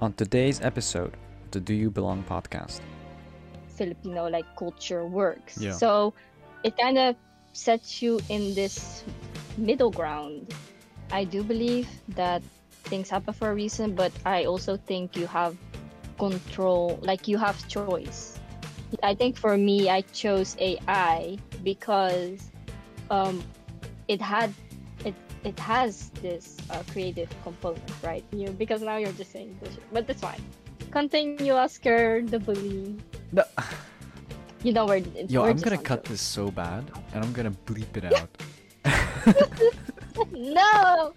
on today's episode of the Do You Belong podcast. Filipino like culture works. Yeah. So it kind of sets you in this middle ground. I do believe that things happen for a reason, but I also think you have control, like you have choice. I think for me, I chose AI because um, it had it has this uh, creative component, right? You because now you're just saying bullshit, but that's fine. Continue, Oscar, the bully. No. You know where. Yo, I'm gonna cut joke. this so bad, and I'm gonna bleep it out. No.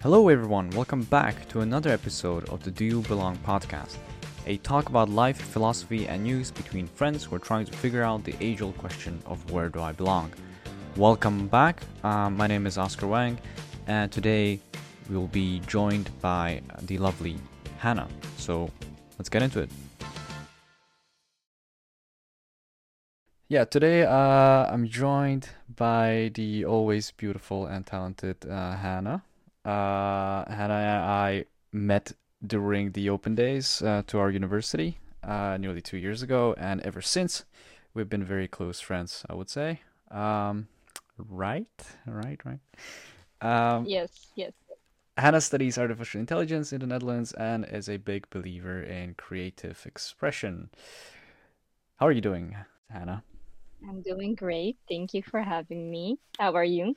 Hello, everyone. Welcome back to another episode of the Do You Belong podcast, a talk about life, philosophy, and news between friends who are trying to figure out the age old question of where do I belong. Welcome back. Um, my name is Oscar Wang, and today we'll be joined by the lovely Hana. So let's get into it. Yeah, today uh, I'm joined by the always beautiful and talented uh, Hana. Uh, Hana and I met during the open days uh, to our university uh, nearly two years ago, and ever since we've been very close friends, I would say. Um, right, right, right. Um, Yes. Yes. Hana studies artificial intelligence in the Netherlands and is a big believer in creative expression. How are you doing, Hana? I'm doing great. Thank you for having me. How are you?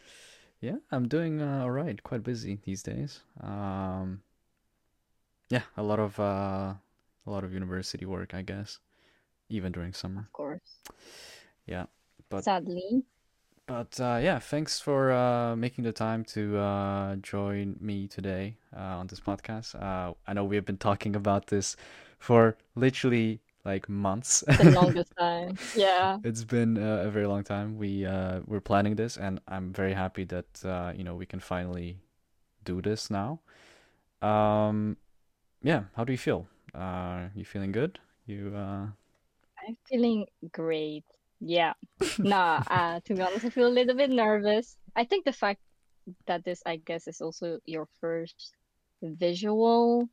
Yeah, I'm doing uh, all right. Quite busy these days. Um, yeah, a lot of uh, a lot of university work, I guess, even during summer. Of course. Yeah, but Sadly. But uh, yeah, thanks for uh, making the time to uh, join me today uh, on this podcast. Uh, I know we have been talking about this for literally like months. The longest time. Yeah. It's been uh, a very long time. We uh, we're planning this, and I'm very happy that uh, you know we can finally do this now. Um, yeah. How do you feel? Uh, you feeling good? You uh, I'm feeling great. Yeah. Nah, uh, to be honest, I feel a little bit nervous. I think the fact that this, I guess, is also your first visual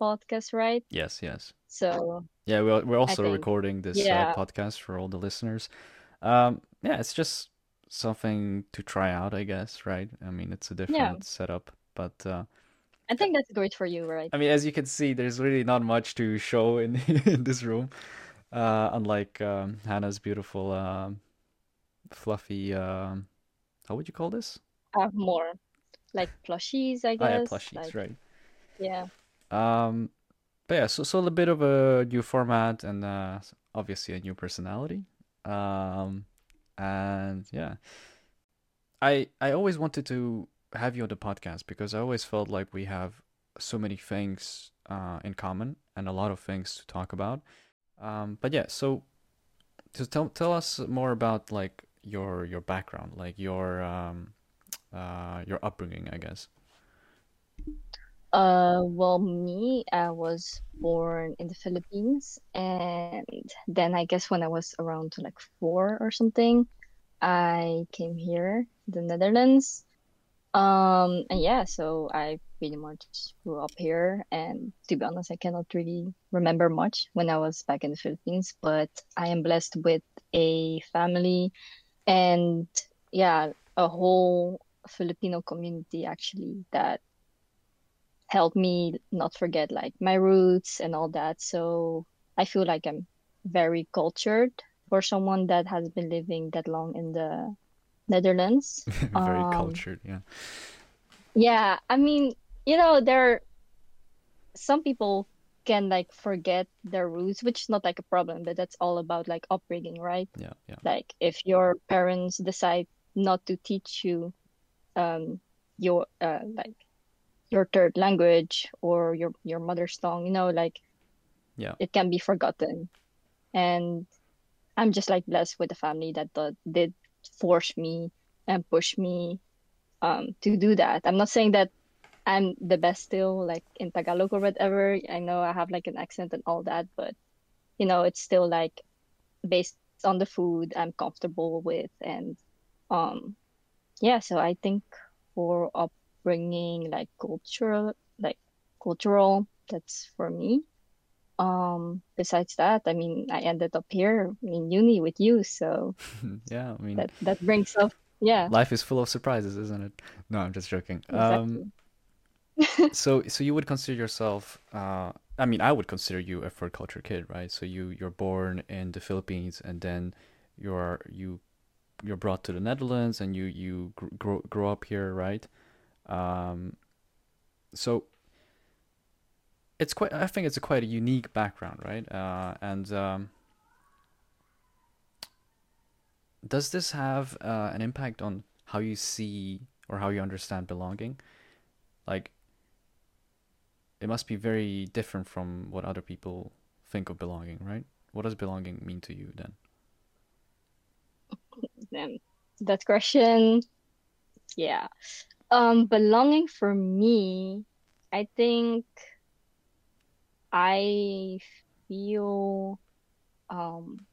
podcast, right? yes, yes. So, Yeah, we're we're also think- recording this uh, podcast for all the listeners. Um, yeah, it's just something to try out, I guess, right? I mean, it's a different setup, but uh, I think that's great for you, right? I mean, as you can see, there's really not much to show in in this room. Uh, unlike um, Hana's beautiful, um, fluffy, um, how would you call this? I have more like plushies, I yeah, guess. plushies, Like, right? yeah. Um, but yeah, so so a bit of a new format and uh, obviously a new personality. Um, and yeah, I I always wanted to have you on the podcast because I always felt like we have so many things uh, in common and a lot of things to talk about. Um, but yeah, so to tell tell us more about like your your background, like your um, uh, your upbringing, I guess. Uh, well, me, I was born in the Philippines, and then I guess when I was around like four or something, I came here, the Netherlands. Um, and yeah, so I pretty much grew up here, and to be honest, I cannot really remember much when I was back in the Philippines, but I am blessed with a family and yeah, a whole Filipino community actually that helped me not forget like my roots and all that. So I feel like I'm very cultured for someone that has been living that long in the Netherlands. Very Um, cultured, yeah. Yeah, I mean, you know, there are some people can like forget their roots, which is not like a problem, but that's all about like upbringing, right? Yeah, yeah. Like if your parents decide not to teach you um your uh like your third language or your your mother's tongue, you know, like Yeah. it can be forgotten. And I'm just like blessed with a family that th- did force me and push me um to do that. I'm not saying that I'm the best still like in Tagalog or whatever. I know I have like an accent and all that, but you know, it's still like based on the food I'm comfortable with and um yeah, so I think for upbringing like cultural like cultural that's for me. Um, besides that, I mean, I ended up here in uni with you, so yeah, I mean, that that brings up, yeah, life is full of surprises, isn't it? No, I'm just joking. exactly. Um, so so you would consider yourself, uh, I mean, I would consider you a third culture kid, right? So you you're born in the Philippines and then you're you you're brought to the Netherlands and you you grow grow up here, right? Um, so it's quite I think it's a quite a unique background, right? Uh, and um, does this have uh, an impact on how you see or how you understand belonging? Like it must be very different from what other people think of belonging, right? What does belonging mean to you then? Then that question, yeah. Um, belonging for me, I think I feel um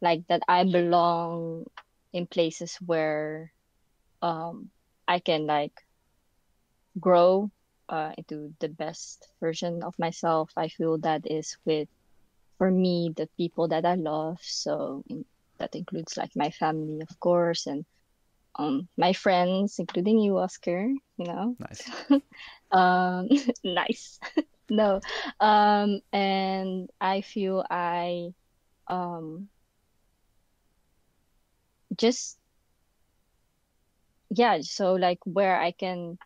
like that I belong in places where um I can like grow uh, into the best version of myself. I feel that is with, for me, the people that I love. So in, that includes like my family, of course, and um, my friends, including you, Oscar. You know, Nice. um, nice. No, um, and I feel I um just yeah. So like where I can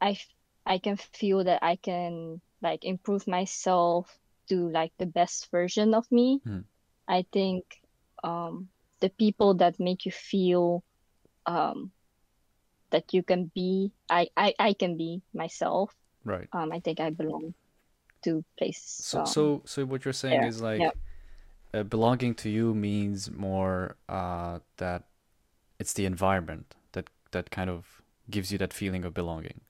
I I can feel that I can like improve myself to like the best version of me. Hmm. I think um the people that make you feel um that you can be I I, I can be myself. Right. Um I think I belong to places So um so so what you're saying there. is Yeah. like uh, belonging to you means more uh that it's the environment that that kind of gives you that feeling of belonging.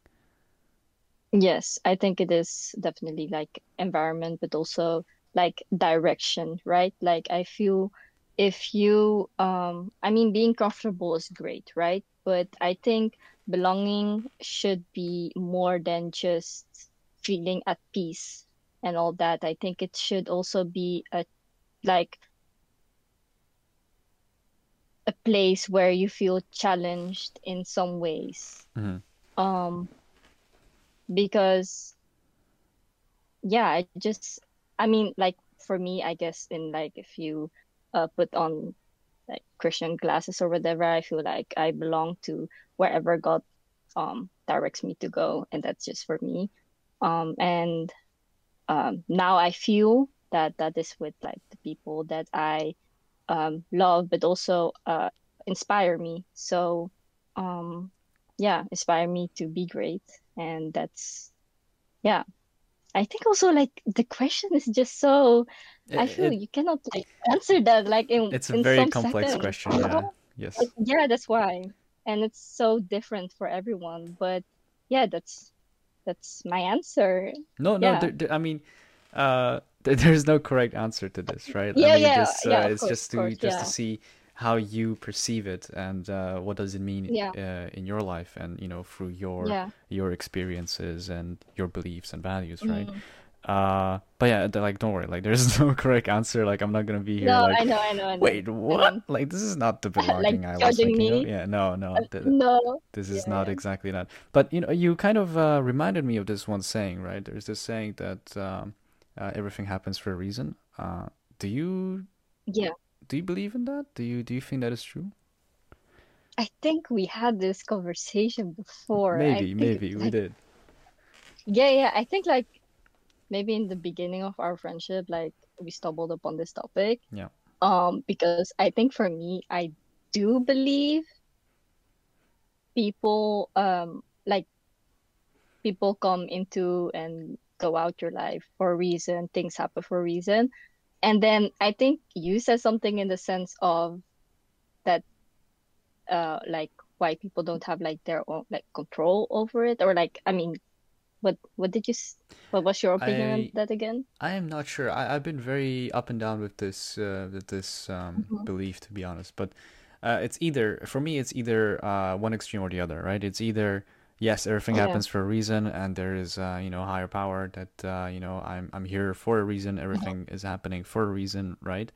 Yes, I think it is definitely like environment, but also like direction, right? Like I feel if you um I mean being comfortable is great, right? But I think belonging should be more than just feeling at peace and all that. I think it should also be a like a place where you feel challenged in some ways. hmm Um, because yeah, I just, I mean, like for me, I guess in like if you uh put on like Christian glasses or whatever, I feel like I belong to wherever God um directs me to go, and that's just for me. Um, and um now I feel that that is with like the people that I um love, but also uh inspire me. So um yeah, inspire me to be great, and that's yeah. I think also like the question is just so I feel it you cannot like answer that like in it's a in very complex question, yeah. Yes. Like, yeah, that's why. And it's so different for everyone. But yeah, that's that's my answer. No, no, Yeah. there, there, I mean, uh, there's no correct answer to this, right? I Yeah, mean, yeah, yeah, uh, it's course, just to course, just to see how you perceive it and uh, what does it mean Yeah, uh, in your life and you know through your yeah. your experiences and your beliefs and values, right? Mm. Uh, but yeah, like don't worry, like there's no correct answer. Like I'm not gonna be here No, like, I know, I know, I know. wait, what? know. Like this is not the Like belonging I was judging thinking of. me? Yeah, no, no, Uh, th no. this is Yeah, not exactly that. But you know, you kind of uh, reminded me of this one saying, right? There's this saying that um, uh, everything happens for a reason. Uh, do you Yeah. Do you believe in that? Do you do you think that is true? I think we had this conversation before. Maybe, maybe we did. yeah, yeah. I think like maybe in the beginning of our friendship, like we stumbled upon this topic. Yeah. Um, because I think for me, I do believe people um like people come into and go out your life for a reason, things happen for a reason. And then I think you said something in the sense of that uh like why people don't have like their own like control over it or like I mean what what did you what was your opinion on that again? I am not sure. I, I've been very up and down with this uh, with this um, hmm belief, to be honest. But uh, it's either for me, it's either uh, one extreme or the other, right? It's either yes, everything Yeah. happens for a reason, and there is, uh, you know, higher power that, uh, you know, I'm I'm here for a reason. Mhm. Everything is happening for a reason, right?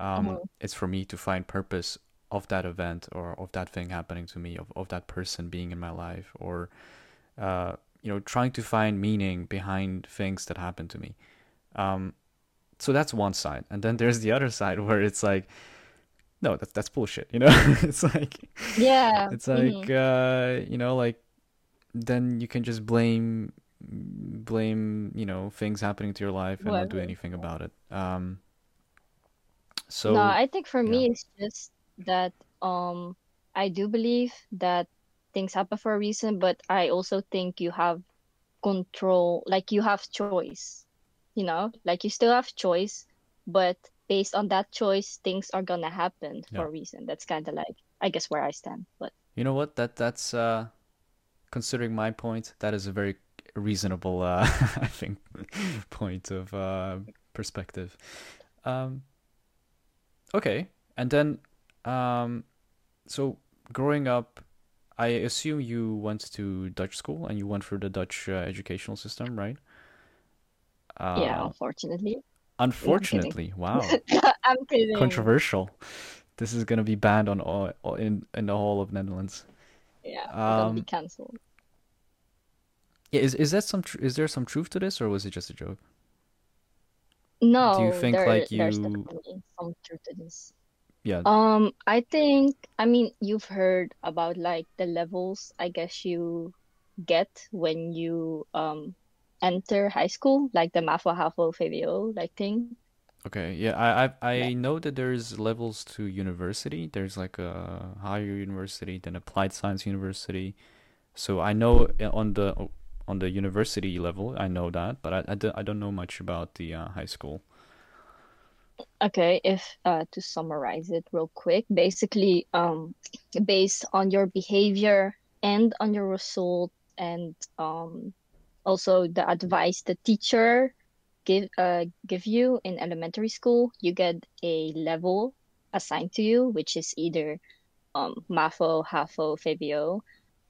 Um, Mhm. it's for me to find purpose of that event or of that thing happening to me, of of that person being in my life, or uh, you know, trying to find meaning behind things that happen to me. Um, so that's one side, and then there's the other side where it's like, no, that's that's bullshit, you know? It's like Yeah. it's hmm like uh, you know, like then you can just blame blame, you know, things happening to your life and not do anything about it. Um, so No, I think for yeah. me it's just that um I do believe that things happen for a reason, but I also think you have control, like you have choice, you know? Like you still have choice, but based on that choice, things are gonna happen Yeah. for a reason. That's kind of like, I guess, where I stand. But You know what? That that's uh considering my point, that is a very reasonable uh I think point of uh perspective. Um okay. And then um so growing up, I assume you went to Dutch school and you went through the Dutch uh, educational system, right? yeah, Uh unfortunately. Unfortunately, wow. I'm kidding. Controversial. This is gonna be banned on all all- in in the whole of Netherlands. Yeah, gonna be Um canceled. yeah, is is that some tr is there some truth to this or was it just a joke? No, Do you think there like there's you definitely some truth to this. yeah, Um, I think, I mean, you've heard about like the levels, I guess you get when you um enter high school, like the MAVO, HAVO, VWO like thing. Okay. Yeah, I I Yeah. I know that there's levels to university. There's like a higher university, then applied science university. So I know uh, on the on the university level, I know that, but I I don't, I don't know much about the uh, high school. Okay, if uh to summarize it real quick, basically um based on your behavior and on your result and um also the advice the teacher give uh give you in elementary school, you get a level assigned to you, which is either um MAVO, HAVO, FABO,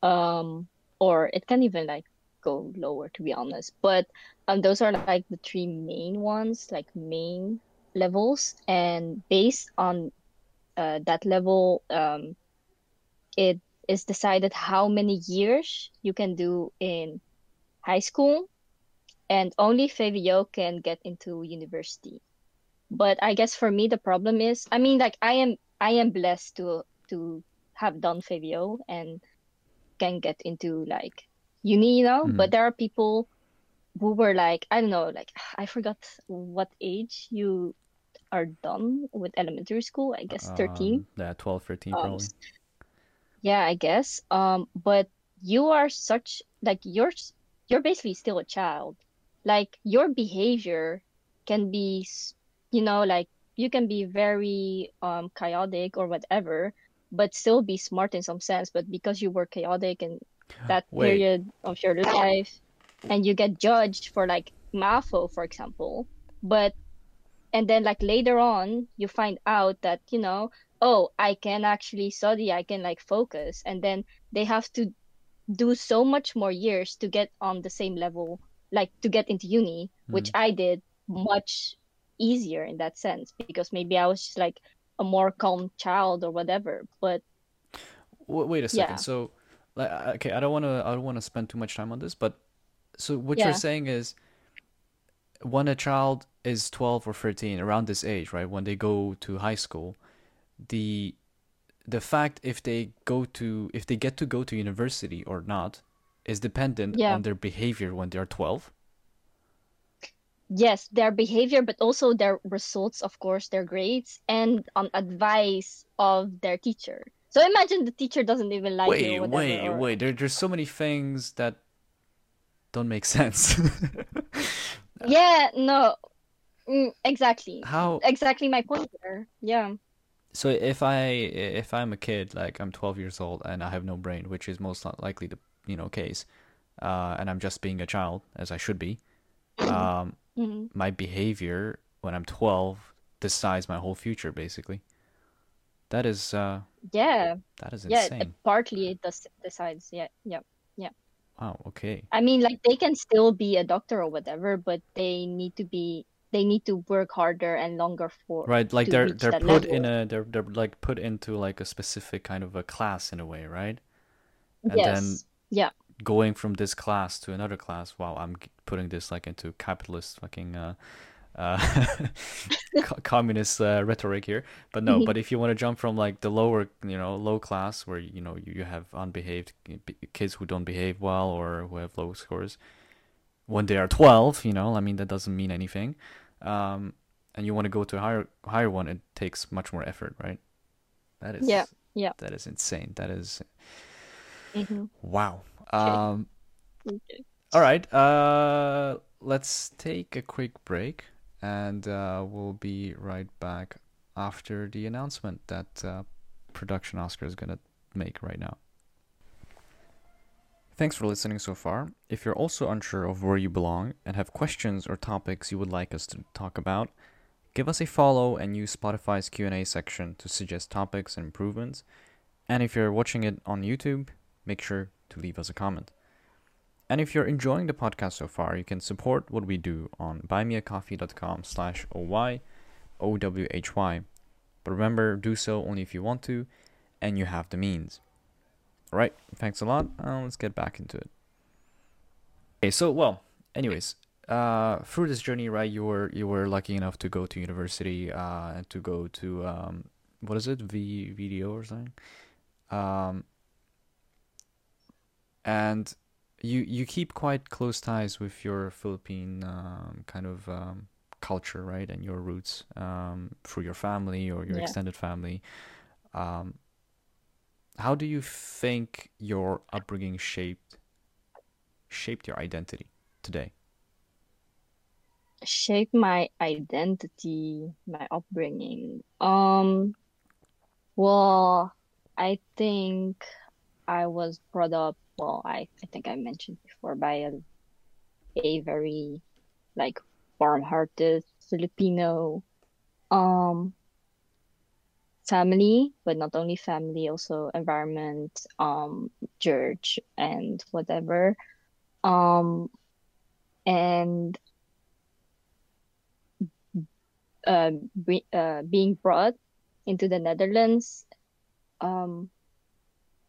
um, or it can even like go lower to be honest. But um those are like the three main ones, like main levels, and based on uh that level, um it is decided how many years you can do in high school, and only FABO can get into university. But I guess for me the problem is, I mean, like I am I am blessed to to have done FABO and can get into like uni, you know, Hmm. but there are people who were like, I don't know, like I forgot what age you are done with elementary school, I guess 13. Um, yeah, 12, 13 Um, probably. yeah, I guess. Um, but you are such like you're you're basically still a child. Like your behavior can be, you know, like you can be very um chaotic or whatever, but still be smart in some sense. But because you were chaotic in that Wait, period of your life, and you get judged for like MAVO, for example, but and then like later on you find out that you know oh i can actually study i can like focus and then they have to do so much more years to get on the same level like to get into uni which hmm. i did much easier in that sense because maybe i was just like a more calm child or whatever but wait a second. yeah So, like, okay, I don't want to I don't want to spend too much time on this, but so what you're saying is when a child is 12 or 13, around this age, right, when they go to high school, the the fact if they go to if they get to go to university or not is dependent yeah on their behavior when they're 12. yes their behavior but also their results of course their grades and on advice of their teacher so imagine the teacher doesn't even like you Wait, whatever wait, or wait. There, there's so many things that don't make sense. yeah no mm, exactly How exactly my point there yeah So if I if I'm a kid, like I'm 12 years old and I have no brain, which is most likely the you know case, uh, and I'm just being a child as I should be, um, Mhm. my behavior when I'm 12 decides my whole future basically. That is uh yeah that is yeah insane. partly it does decides yeah yeah yeah Wow, okay. I mean, like they can still be a doctor or whatever, but they need to be they need to work harder and longer for Right, like they're they're put in a they're they're like put into like a specific kind of a class in a way, right? And then Yes. Yeah. going from this class to another class, wow, I'm putting this like into capitalist fucking uh uh co- communist uh, rhetoric here. But no, but if you want to jump from like the lower, you know, low class where you know you, you have unbehaved kids who don't behave well or who have low scores when they are 12, you know, I mean that doesn't mean anything. Um and you want to go to a higher higher one, it takes much more effort, right? that is Yeah. Yeah. that is insane. That is hmm wow. Okay. Um Okay. all right, uh, let's take a quick break, and uh, we'll be right back after the announcement that uh, Production Oscar is gonna make right now. Thanks for listening so far. If you're also unsure of where you belong and have questions or topics you would like us to talk about, give us a follow and use Spotify's Q&A section to suggest topics and improvements. And if you're watching it on YouTube, make sure to leave us a comment. And if you're enjoying the podcast so far, you can support what we do on buymeacoffee.com slash O-Y, O-W-H-Y. But remember, do so only if you want to and you have the means. Alright, thanks a lot. Uh, let's get back into it. Okay, so, well, anyways, uh, through this journey, right, you were you were lucky enough to go to university uh, and to go to, um, what is it, v- VDO or something? Um, and you you keep quite close ties with your Philippine um, kind of um, culture, right, and your roots um, through your family or your Yeah. extended family. Um, how do you think your upbringing shaped shaped your identity today? Shape my identity, my upbringing. Um, well, I think I was brought up, well, I, I think I mentioned before, by a, a very like warm-hearted Filipino um family, but not only family, also environment, um, church and whatever. Um, and uh, be, uh, being brought into the Netherlands, um,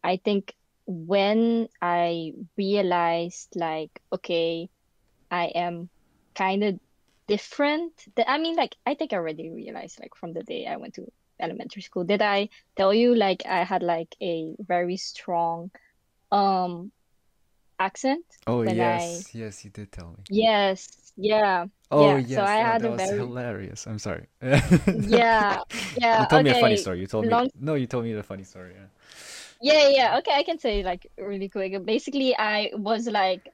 I think when I realized like, okay, I am kind of different. That I mean, like, I think I already realized like from the day I went to elementary school. Did I tell you like I had like a very strong um accent Oh when I yes, yes, you did tell me. yes, yeah, Oh yeah. So I that, had that a was very hilarious. I'm sorry. yeah, yeah. You told me a funny story. You told me long no, you told me the funny story. Yeah. Yeah, yeah. Okay, I can say like really quick. Basically, I was like,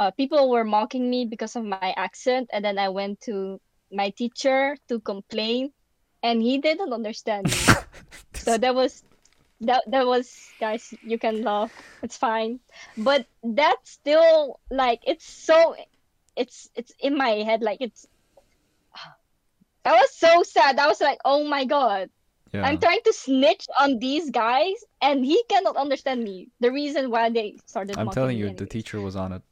uh, people were mocking me because of my accent, and then I went to my teacher to complain, and he didn't understand. So that was that that was guys, you can laugh. It's fine. But that's still like it's so it's it's in my head like it's I was so sad. I was like, "Oh my God. Yeah. I'm trying to snitch on these guys, and he cannot understand me. The reason why they started I'm telling you, the teacher was on it.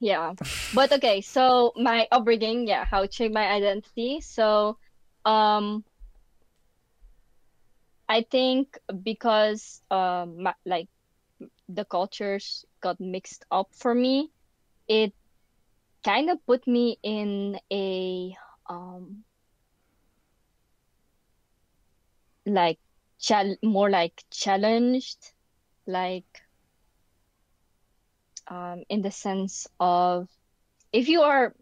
Yeah. But okay, so my upbringing, yeah, how shaped my identity. So, um, I think because um, my, like the cultures got mixed up for me, it kind of put me in a um like chal more like challenged, like um in the sense of if you are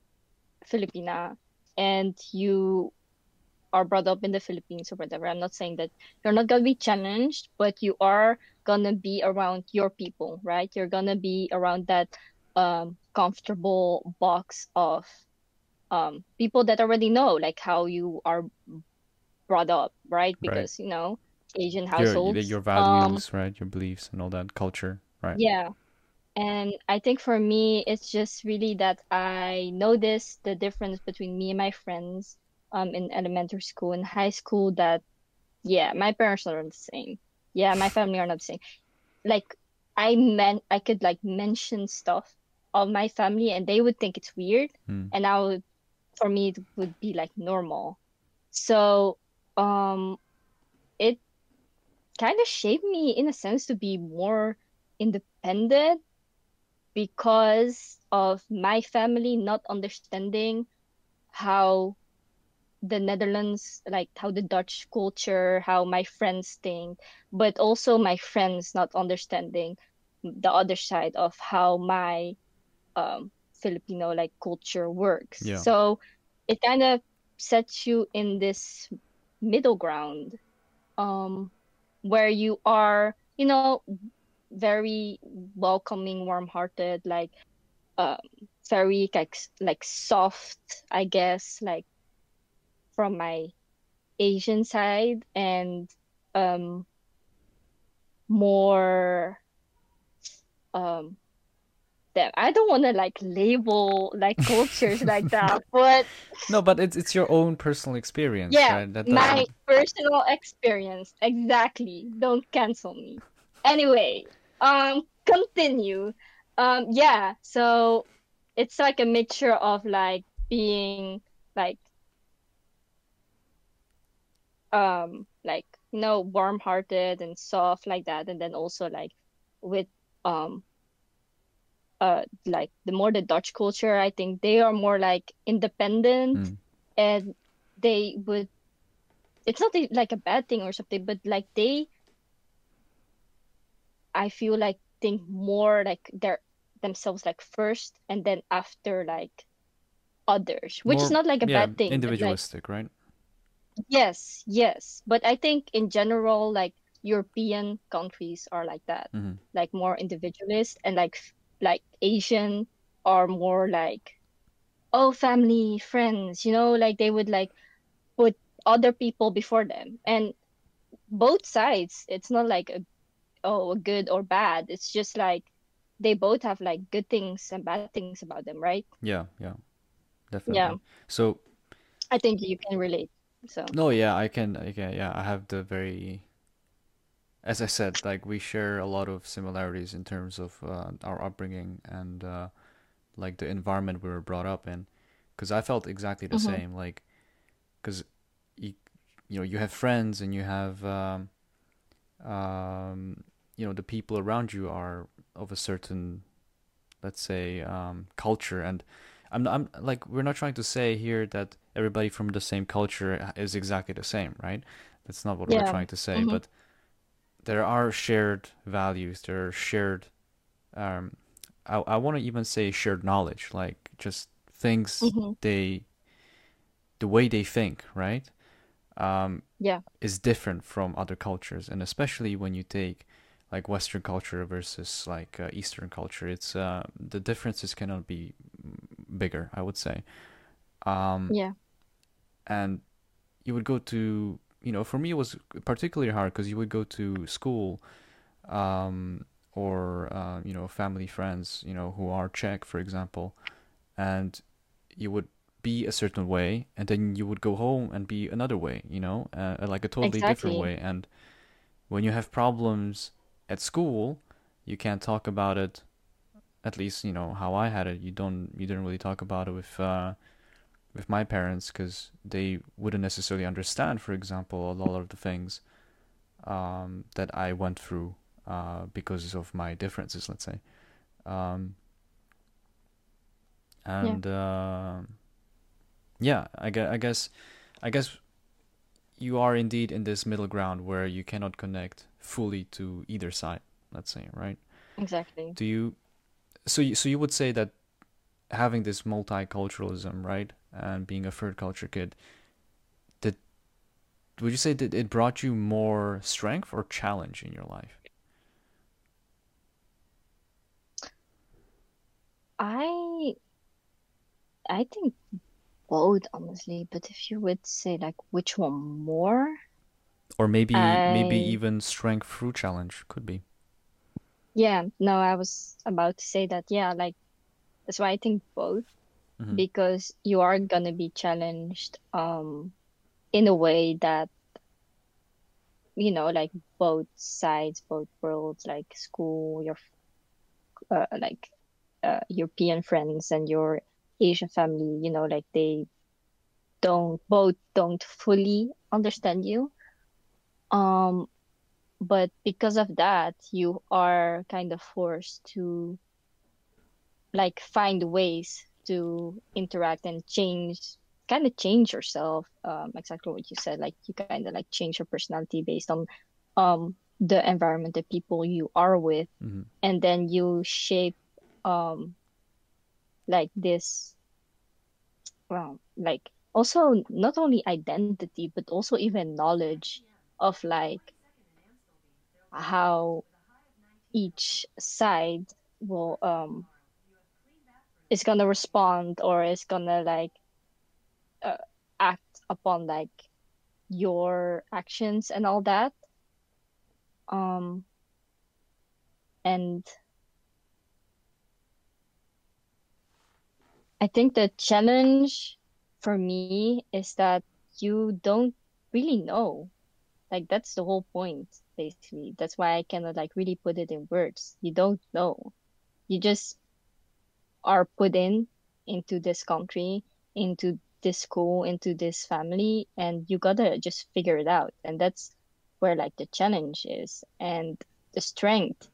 Filipina and you are brought up in the Philippines or whatever, I'm not saying that you're not gonna be challenged, but you are gonna be around your people, right? You're gonna be around that um comfortable box of um people that already know like how you are brought up, right? Right. Because, you know, Asian households. your Um, values, right? Your beliefs and all that culture, right? yeah. And I think for me, it's just really that I noticed the difference between me and my friends um in elementary school and high school that yeah, my parents are not the same. Yeah, my family are not the same. Like I meant I could like mention stuff of my family and they would think it's weird Hmm. and I would for me it would be like normal. So um it kind of shaped me in a sense to be more independent because of my family not understanding how the Netherlands, like how the Dutch culture, how my friends think, but also my friends not understanding the other side of how my um, Filipino like culture works. Yeah. So it kind of sets you in this middle ground, um, where you are, you know, very welcoming, warm-hearted, like um, very like like soft, I guess, like from my Asian side and um more um that I don't want to like label like cultures like that, but No, but it's it's your own personal experience, yeah, right? That my personal experience exactly. Don't cancel me. Anyway, um continue. Um yeah, so it's like a mixture of like being like um like you know warm-hearted and soft like that and then also like with um uh like the more the Dutch culture I think they are more like independent Mm. and they would it's not like a bad thing or something but like they I feel like think more like they're themselves like first and then after like others which is not like a yeah, bad thing but like individualistic, right? Yes, yes. But I think in general, like European countries are like that, hmm like more individualist, and like like Asian are more like, oh, family, friends, you know, like they would like put other people before them. And both sides, it's not like a, oh, good or bad. It's just like they both have like good things and bad things about them, right? Yeah, yeah, definitely. Yeah. So, I think you can relate. So, no, yeah, I can, I can, yeah, I have the very, as I said, like we share a lot of similarities in terms of uh, our upbringing and uh, like the environment we were brought up in. Because I felt exactly the hmm same, like, because you, you know, you have friends and you have, um, um, you know, the people around you are of a certain let's say um, culture. And I'm, I'm like we're not trying to say here that everybody from the same culture is exactly the same right? That's not what we're trying to say hmm but there are shared values there are shared um, I, I want to even say shared knowledge like just things hmm they the way they think right um, Yeah. is different from other cultures and especially when you take like Western culture versus like uh, Eastern culture, it's uh, the differences cannot be bigger, I would say. Um, Yeah. and you would go to, you know, for me it was particularly hard because you would go to school, um, or uh, you know, family friends, you know, who are Czech, for example, and you would be a certain way, and then you would go home and be another way, you know, uh, like a totally different way, and when you have problems at school, you can't talk about it. At least, you know, how I had it. You don't, you didn't really talk about it with uh, with my parents because they wouldn't necessarily understand, for example, a lot of the things um, that I went through uh, because of my differences, let's say. Um, Yeah. and uh, yeah, I guess, I guess, I guess you are indeed in this middle ground where you cannot connect fully to either side, let's say, right? Exactly. Do you so you, so you would say that having this multiculturalism, right, and being a third culture kid, did would you say that it brought you more strength or challenge in your life? I I think both, honestly, but if you would say like which one more, Or maybe maybe even strength through challenge could be. yeah, no, I was about to say that, yeah, like that's why I think both, hmm because you are gonna be challenged um in a way that you know, like both sides, both worlds, like school, your uh, like uh, European friends and your Asian family, you know, like they don't both don't fully understand you. Um, but because of that, you are kind of forced to like find ways to interact and change kind of change yourself um exactly what you said like you kind of like change your personality based on um the environment the people you are with. Hmm and then you shape um like this well like also not only identity but also even knowledge of like how each side will um is gonna respond or is gonna like uh, act upon like your actions and all that um and I think the challenge for me is that you don't really know. Like that's the whole point, basically. That's why I cannot like really put it in words. You don't know. You just are put in into this country, into this school, into this family, and you gotta just figure it out. And that's where like the challenge is. And the strength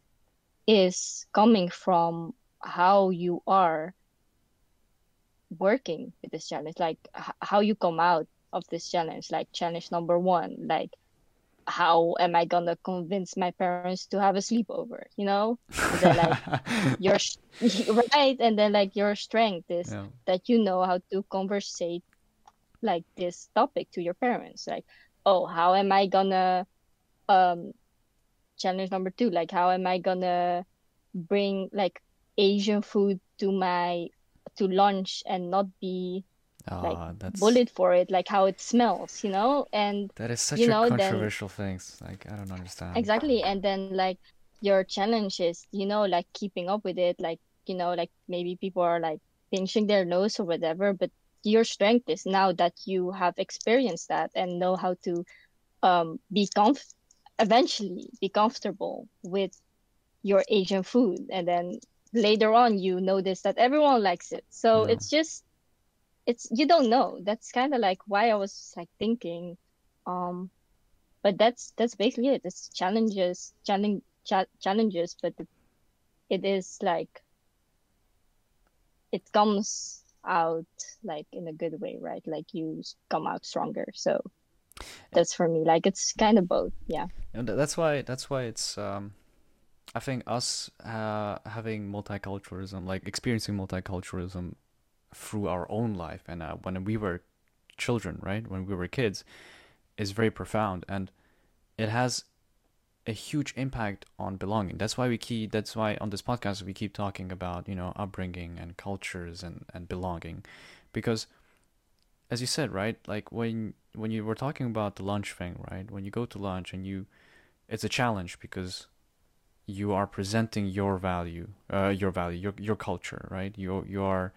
is coming from how you are working with this challenge, like how you come out of this challenge. Like challenge number one, like how am I gonna convince my parents to have a sleepover, you know? Then like your right, and then like your strength is Yeah. that you know how to conversate like this topic to your parents. Like, oh, how am I gonna um challenge number two, like how am I gonna bring like Asian food to my to lunch and not be like Ah, that's bullied for it, like how it smells, you know? And that is such you a know, then controversial thing. Like I don't understand. exactly, and then like your challenge is, you know, like keeping up with it, like, you know, like maybe people are like pinching their nose or whatever, but your strength is now that you have experienced that and know how to um be comf eventually be comfortable with your Asian food. And then later on, you notice that everyone likes it. So Yeah. it's just, it's, you don't know. That's kind of like why I was like thinking, um, but that's, that's basically it. It's challenges, challenge, cha challenges, but it, it is like, it comes out like in a good way, right? Like you come out stronger. So that's for me. Like it's kind of both. Yeah. And that's why that's why it's um I think us uh having multiculturalism, like experiencing multiculturalism through our own life and uh, when we were children, right? When we were kids is very profound and it has a huge impact on belonging. That's why we keep that's why on this podcast we keep talking about, you know, upbringing and cultures and and belonging because as you said, right? Like when when you were talking about the lunch thing, right? When you go to lunch and you it's a challenge because you are presenting your value, uh, your value, your your culture, right? You you are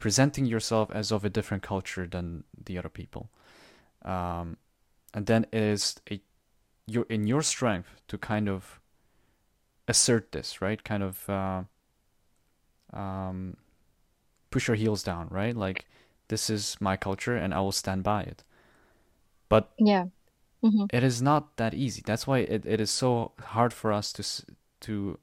presenting yourself as of a different culture than the other people, um, and then it is a you're in your strength to kind of assert this, right? Kind of uh, um, push your heels down, right? Like this is my culture and I will stand by it. But Yeah. hmm it is not that easy. That's why it, it is so hard for us to to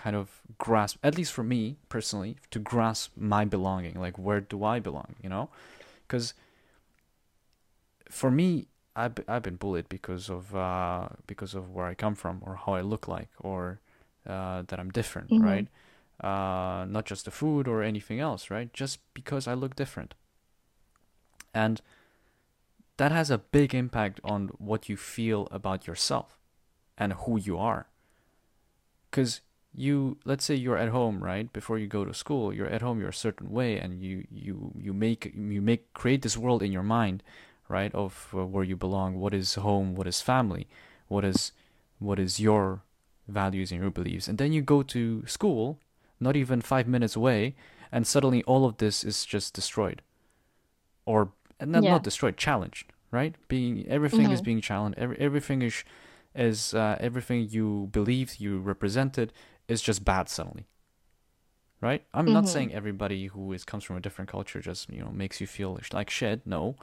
kind of grasp, at least for me personally, to grasp my belonging. Like where do I belong? You know, because for me, I've I've been bullied because of uh because of where I come from or how I look like or uh, that I'm different, hmm right? Uh, not just the food or anything else, right? Just because I look different, and that has a big impact on what you feel about yourself and who you are. Because you, let's say you're at home, right? Before you go to school, you're at home, you're a certain way, and you you you make you make create this world in your mind, right? Of uh, where you belong, what is home, what is family, what is what is your values and your beliefs, and then you go to school, not even five minutes away, and suddenly all of this is just destroyed or not Yeah. not destroyed, challenged, right? Being everything is hmm being challenged. Every, everything is is uh, everything you believed you represented is just bad suddenly right? I'm not Mm-hmm. saying everybody who is comes from a different culture just you know makes you feel like shit no.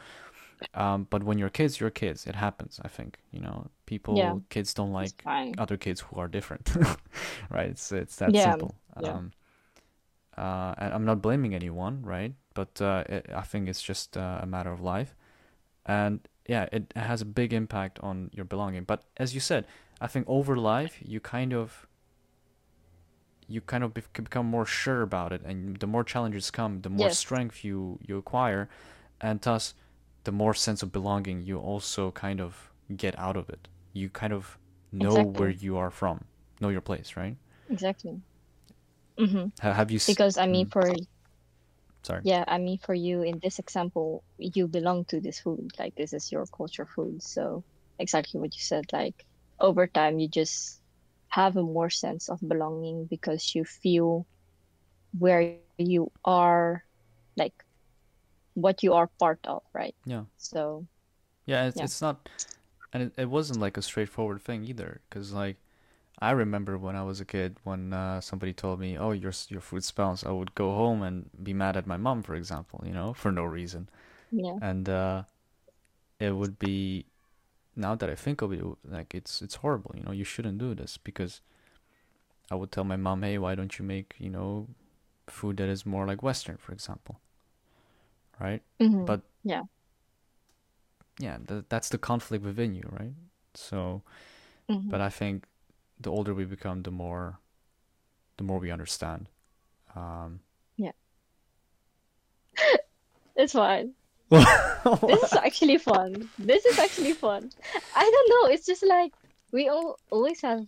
Um, but when you're kids you're kids it happens i think you know? People Yeah. kids don't like other kids who are different right? It's it's that Yeah, simple. Yeah. um uh and i'm not blaming anyone right? But uh it, i think it's just uh, a matter of life. And yeah it has a big impact on your belonging. But as you said i think over life you kind of you kind of bec- become more sure about it and the more challenges come the more Yes. strength you you acquire and thus the more sense of belonging you also kind of get out of it you kind of know where you are from know your place right Exactly. Mm-hmm. Ha- have you s- Because I mean, Mm, for sorry yeah, I mean, for you in this example, you belong to this food. Like this is your culture food. So exactly what you said. Like over time, you just have a more sense of belonging because you feel where you are, like what you are part of, right? yeah So Yeah, it's, Yeah. it's not, and it, it wasn't like a straightforward thing either. Because like, I remember when I was a kid, when uh, somebody told me, "Oh, your your food smells," I would go home and be mad at my mom, for example, you know, for no reason. yeah, And uh, it would be, now that I think of it, like it's it's horrible. You know, you shouldn't do this because I would tell my mom, "Hey, why don't you make you know food that is more like Western, for example, right?" hmm But yeah, yeah, th that's the conflict within you, right? So. hmm but I think the older we become, the more, the more we understand. Um, yeah. It's fine. This is actually fun. This is actually fun. I don't know. It's just like we all always have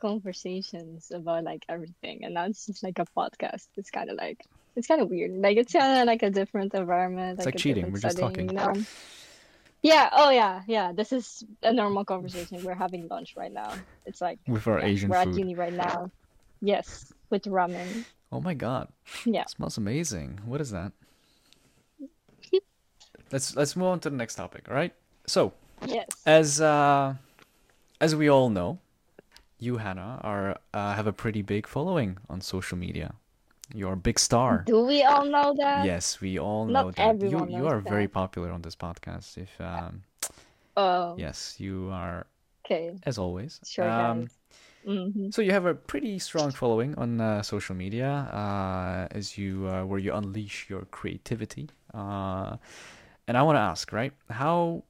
conversations about like everything, and now it's just like a podcast. It's kind of like it's kind of weird. Like it's kind of like a different environment, It's like like cheating. We're just talking. you know? Yeah. Oh yeah. Yeah. This is a normal conversation. We're having lunch right now. It's like with our yeah, Asian we're at uni right now. Yes, with ramen. Oh my God, Yeah. it smells amazing. What is that? Let's let's move on to the next topic. All right. So Yes. as uh, as we all know, you Hana are uh, have a pretty big following on social media. You're a big star. Do we all know that? Yes, we all Not know that. You everyone you knows are very popular on this podcast. If um, Oh. yes, you are Okay. as always. Sure, Um, guys. hmm So you have a pretty strong following on uh, social media, uh, as you uh, where you unleash your creativity. And I want to ask, right? How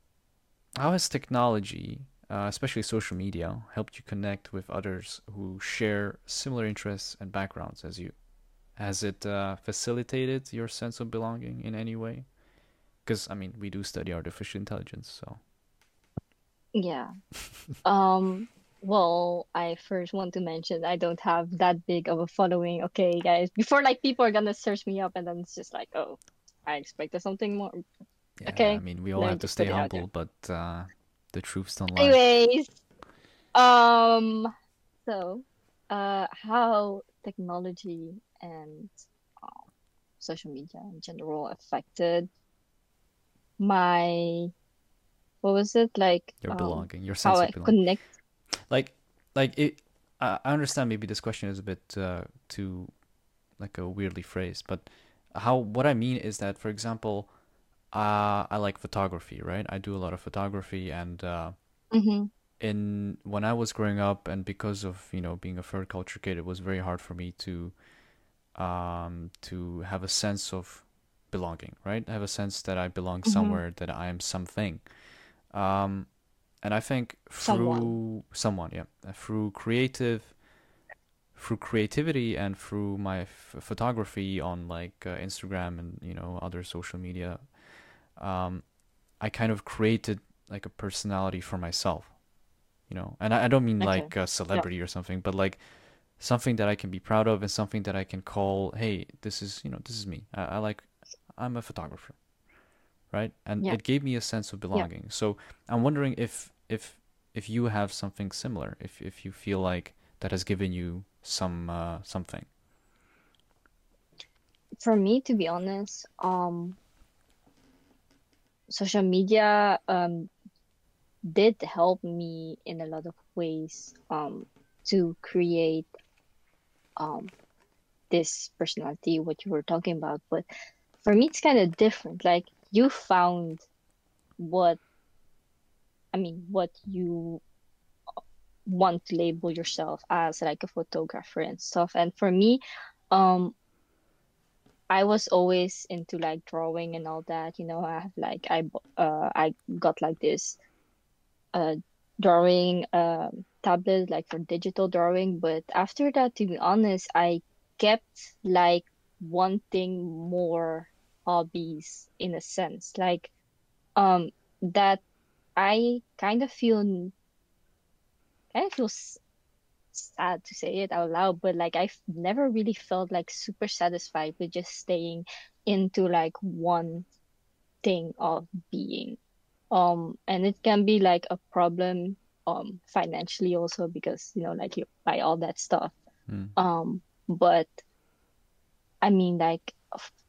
how has technology, uh, especially social media, helped you connect with others who share similar interests and backgrounds as you? Has it uh, facilitated your sense of belonging in any way? Because I mean, we do study artificial intelligence, so Yeah. Um, well, I first want to mention I don't have that big of a following. Okay, guys, before like people are gonna search me up and then it's just like, oh, I expected something more. Yeah. Okay, I mean, we all me have to stay humble, but uh, the truths don't lie. Anyways, um, so, uh, how technology and um, social media in general affected my, what was it like, Your um, belonging, your sense I of belonging. I connect. like like it I I understand maybe this question is a bit uh, too like a weirdly phrased, but how what I mean is that for example, uh, I like photography, right? I do a lot of photography and uh, Mm-hmm. in when I was growing up and because of, you know, being a third culture kid, it was very hard for me to um to have a sense of belonging, right? I have a sense that I belong Mm-hmm. somewhere, that I am something. Um and I think through someone, yeah, uh, through creative, through creativity and through my f photography on like uh, Instagram and you know other social media, um, I kind of created like a personality for myself, you know. And I, I don't mean Okay. like a celebrity or something, but like something that I can be proud of and something that I can call, hey, this is you know this is me. I, I like, I'm a photographer right? And Yeah. it gave me a sense of belonging. So I'm wondering if if if you have something similar, if if you feel like that has given you some uh, something. For me, to be honest, um, social media, um, did help me in a lot of ways um to create um this personality what you were talking about. But for me it's kind of different. Like you found what i mean what you want to label yourself as like a photographer and stuff. And for me um I was always into like drawing and all that you know I have like I uh I got like this uh drawing um tablet like for digital drawing but after that to be honest I kept like wanting more hobbies in a sense like um that I kind of feel kind of feel sad to say it out loud but like I've never really felt like super satisfied with just staying into like one thing of being. Um and it can be like a problem um financially also because you know like you buy all that stuff. Mm. um but I mean like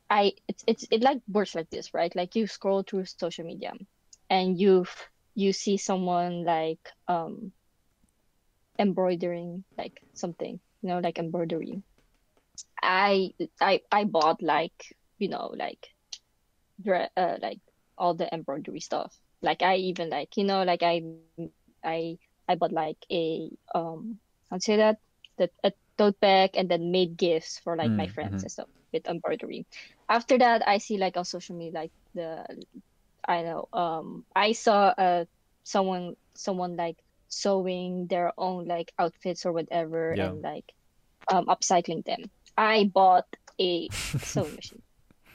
I it's it's it like works like this right? Like you scroll through social media and you you see someone like um embroidering like something you know like embroidery I I I bought like you know like uh, like all the embroidery stuff. Like I even like you know like I I I bought like a um to say that the a tote bag and then made gifts for like my Mm, friends mhm. and stuff with embroidery. After that, I see like on social media like the I know um I saw uh someone someone like sewing their own like outfits or whatever Yeah. and like um upcycling them. I bought a sewing machine.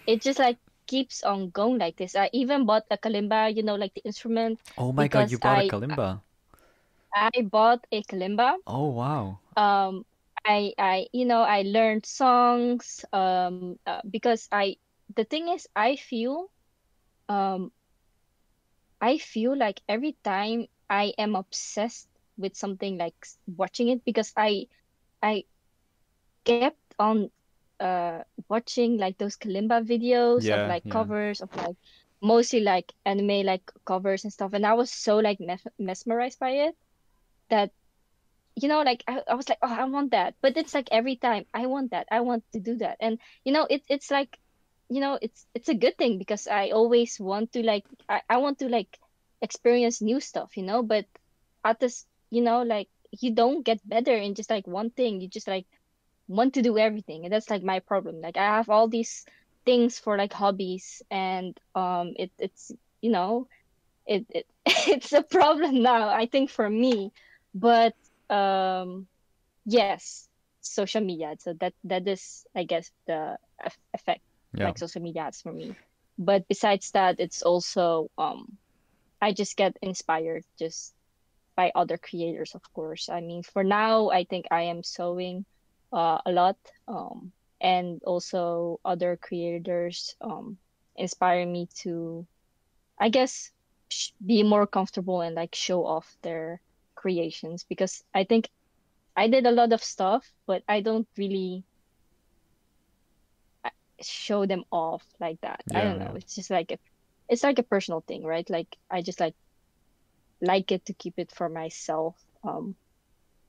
It just like keeps on going like this. I even bought a kalimba, you know, like the instrument, Oh my God, you bought a I kalimba. I bought a kalimba. Oh wow. Um, I I you know I learned songs. Um, uh, because I the thing is I feel um I feel like every time I am obsessed with something like watching it because I I kept on uh watching like those kalimba videos of like yeah. covers of like mostly like anime like covers and stuff. And I was so like mes mesmerized by it that you know like I, I was like oh I want that. But it's like every time I want that. I want to do that. And you know it, it's like you know it's it's a good thing because I always want to like I, I want to like experience new stuff you know? But at this you know like you don't get better in just like one thing. You just like want to do everything. And that's like my problem. Like I have all these things for like hobbies and um it it's you know it, it it's a problem now I think for me. But um yes social media. So that that is I guess the effect Yeah. like social media has for me. But besides that it's also um I just get inspired just by other creators of course I mean for now I think I am sewing uh, a lot um and also other creators um inspire me to I guess sh be more comfortable and like show off their creations because I think I did a lot of stuff, but I don't really show them off like that. I don't know. It's just like a, it's like a personal thing, right? Like I just like like it to keep it for myself. Um,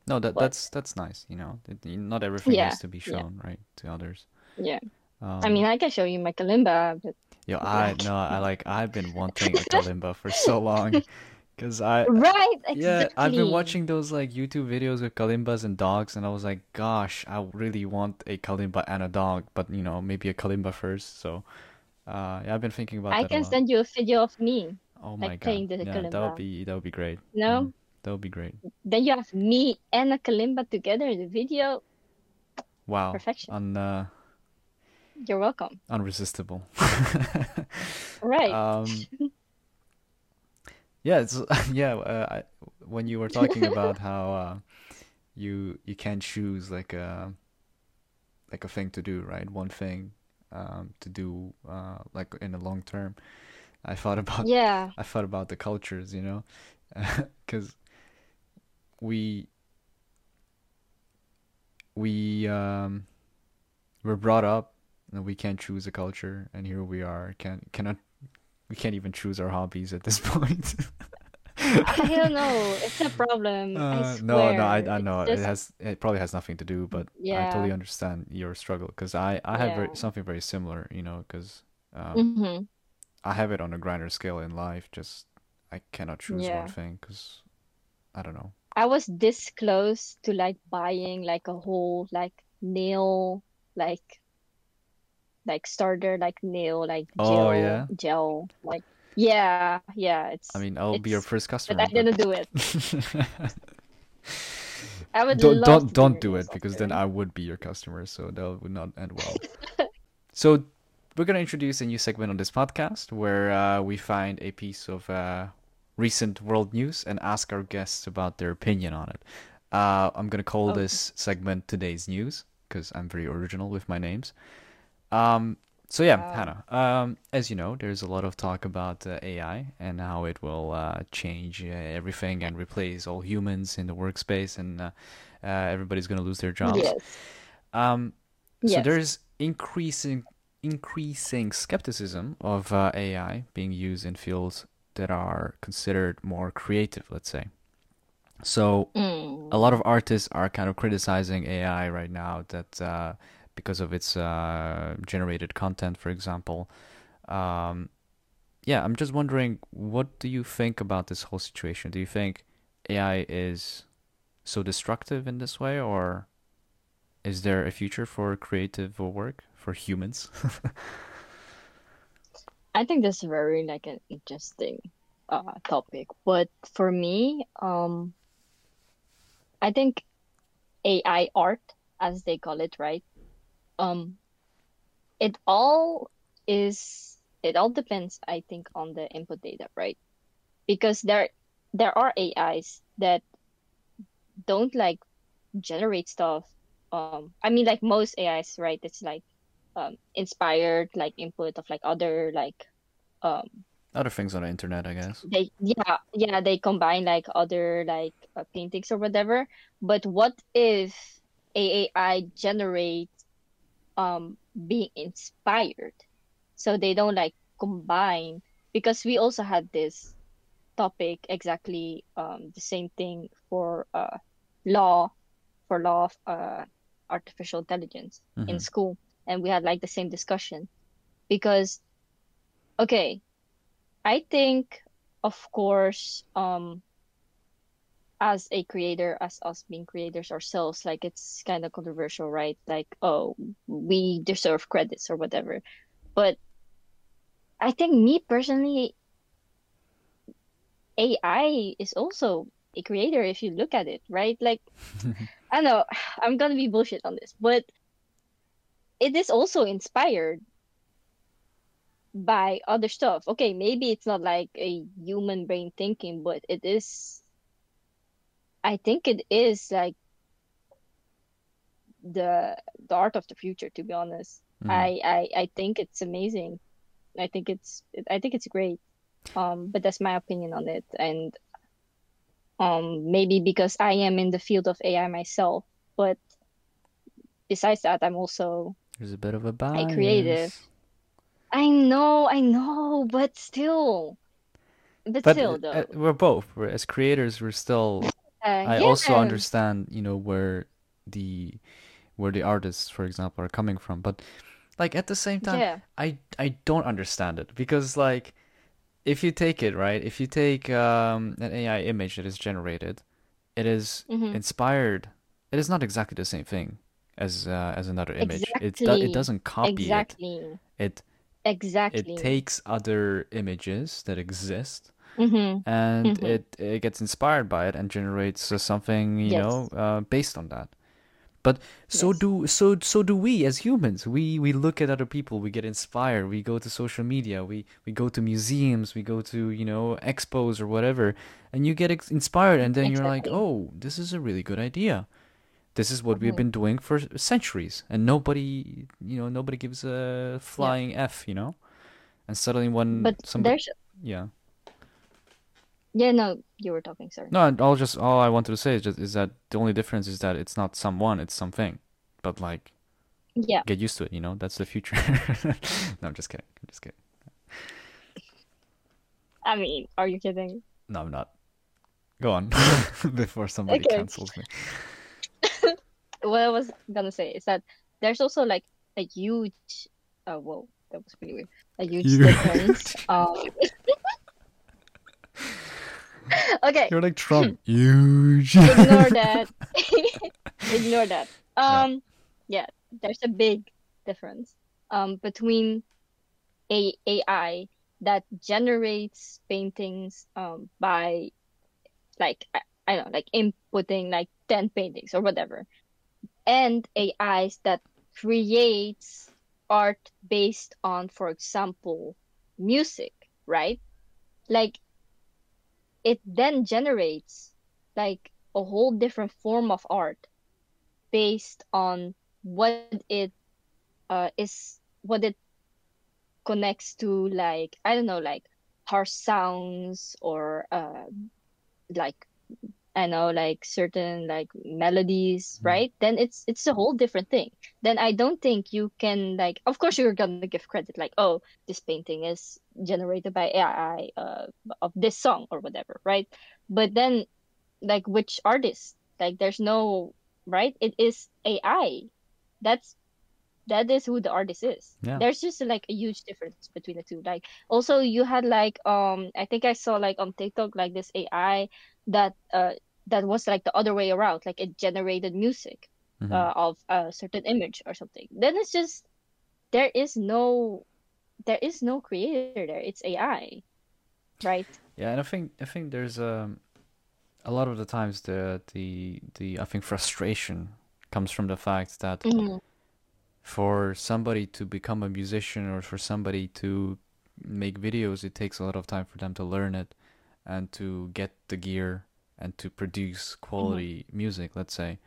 No, that but that's that's nice, you know. Not everything yeah, needs to be yeah, shown, right, to others. yeah. I mean, Um, I can show you my kalimba, but yo, I no, I like I've been wanting a kalimba for so long, because I right, yeah, I've been watching those like YouTube videos with kalimbas and dogs, and I was like, gosh, I really want a kalimba and a dog, but you know, maybe a kalimba first. So, uh, yeah, I've been thinking about I can send you a video of me Oh my like God. playing the Yeah, that would be that would be great. No, Mm, that would be great. Then you have me and a kalimba together in the video. Wow. Perfection. Un uh, You're welcome. unresistible. Right. Um, yeah, it's yeah, uh, I, when you were talking about how uh, you you can't choose like a like a thing to do, right? One thing um, to do uh, like in the long term. I thought about Yeah. I thought about the cultures, you know, because we we um we're brought up and we can't choose a culture, and here we are, can cannot we can't even choose our hobbies at this point. I don't know. It's a problem. Uh, no, no, I. I know it has it probably has nothing to do, but I totally understand your struggle because I I have very something very similar, you know, because um Mm-hmm. I have it on a grander scale in life. Just I cannot choose one thing because I don't know. I was this close to like buying like a whole like nail like like starter like nail like Oh gel yeah. gel like yeah yeah It's. I mean, I'll be your first but I customer, but didn't do it. I would don't don't don't do it because then. I would be your customer, so that would not end well. So we're gonna introduce a new segment on this podcast where uh, we find a piece of uh, recent world news and ask our guests about their opinion on it. Uh, I'm gonna call Okay. this segment today's news because I'm very original with my names. Um, so yeah, Wow. Hana. Um, as you know, there's a lot of talk about uh, AI and how it will uh, change uh, everything and replace all humans in the workspace, and uh, uh, everybody's gonna lose their jobs. Yes. Um, so there's increasing increasing skepticism of uh, AI being used in fields that are considered more creative, let's say. So a Mm. lot of artists are kind of criticizing AI right now that uh, because of its uh, generated content, for example. Um, yeah, I'm just wondering, what do you think about this whole situation? Do you think AI is so destructive in this way, or is there a future for creative work for humans? I think this is a very like an interesting uh topic. But for me, um, I think AI art, as they call it, right? Um, it all is it all depends, I think, on the input data, right? Because there there are AIs that don't like generate stuff. Um, I mean, like most AIs, right? It's like um inspired like input of like other like um Other things on the internet, I guess. they yeah yeah they combine like other like uh, paintings or whatever. But what if AI generate um being inspired? So they don't like combine because we also had this topic exactly um the same thing for uh law for law of uh artificial intelligence in hmm school. And we had like the same discussion. Because okay I think of course um as a creator as us being creators ourselves like it's kind of controversial right? Like oh we deserve credits or whatever. But I think me personally AI is also a creator if you look at it right? Like I don't know I'm gonna be bullshit on this but it is also inspired by other stuff. Okay maybe it's not like a human brain thinking but it is I think it is like the the art of the future to be honest hmm I I I think it's amazing I think it's I think it's great um but that's my opinion on it and um maybe because I am in the field of AI myself but besides that I'm also There's a bit of a a creative. I know I know but still but But still uh, though we're both. We're, as creators, we're still. Uh I also understand, you know, where the where the artists, for example, are coming from. But like at the same time, yeah I I don't understand it because like if you take it right, if you take um, an AI image that is generated, it is hmm inspired. It is not exactly the same thing as uh, as another image. It do, it doesn't copy it. exactly It it exactly takes other images that exist hmm and hmm it it gets inspired by it and generates uh, something, you know, uh, based on that. But so yes do so so do we as humans. We we look at other people, we get inspired, we go to social media, we we go to museums, we go to, you know, expos or whatever, and you get ex inspired and then you're like, "Oh, this is a really good idea. This is what we've hmm been doing for centuries." And nobody, you know, nobody gives a yeah flying F, you know? And suddenly one but somebody there's yeah. Yeah no you were talking sorry No, and I'll just all I wanted to say is just is that the only difference is that it's not someone, it's something. But like yeah get used to it, you know? That's the future. No, I'm just kidding. I'm just kidding. I mean are you kidding No, I'm not. Go on before somebody Okay. cancels me. what I was gonna say is that there's also like a huge uh whoa, that was pretty weird. A huge Huge. difference. Um Okay, You're like Trump. Huge. ignore that. ignore that. Um yeah, there's a big difference um between a AI that generates paintings um by like I, I don't know, like inputting like 10 paintings or whatever. And AIs that creates art based on, for example, music, right? Like it then generates like a whole different form of art based on what it uh is what it connects to like I don't know like harsh sounds or uh like I know like certain like melodies, Mhm. right? Then it's it's a whole different thing. Then I don't think you can like of course you're gonna give credit like oh this painting is generated by AI uh of this song or whatever, right? But then like which artist? Like there's no right? It is AI. That's that is who the artist is. Yeah. There's just like a huge difference between the two. Like also you had like um I think I saw like on TikTok like this AI that uh that was like the other way around. Like it generated music Mhm. uh, of a certain image or something. Then it's just there is no there is no creator there. It's AI. Right? Yeah, and I think I think there's um a lot of the times the the the I think frustration comes from the fact that Mhm. for somebody to become a musician or for somebody to make videos, it takes a lot of time for them to learn it and to get the gear and to produce quality music, let's say.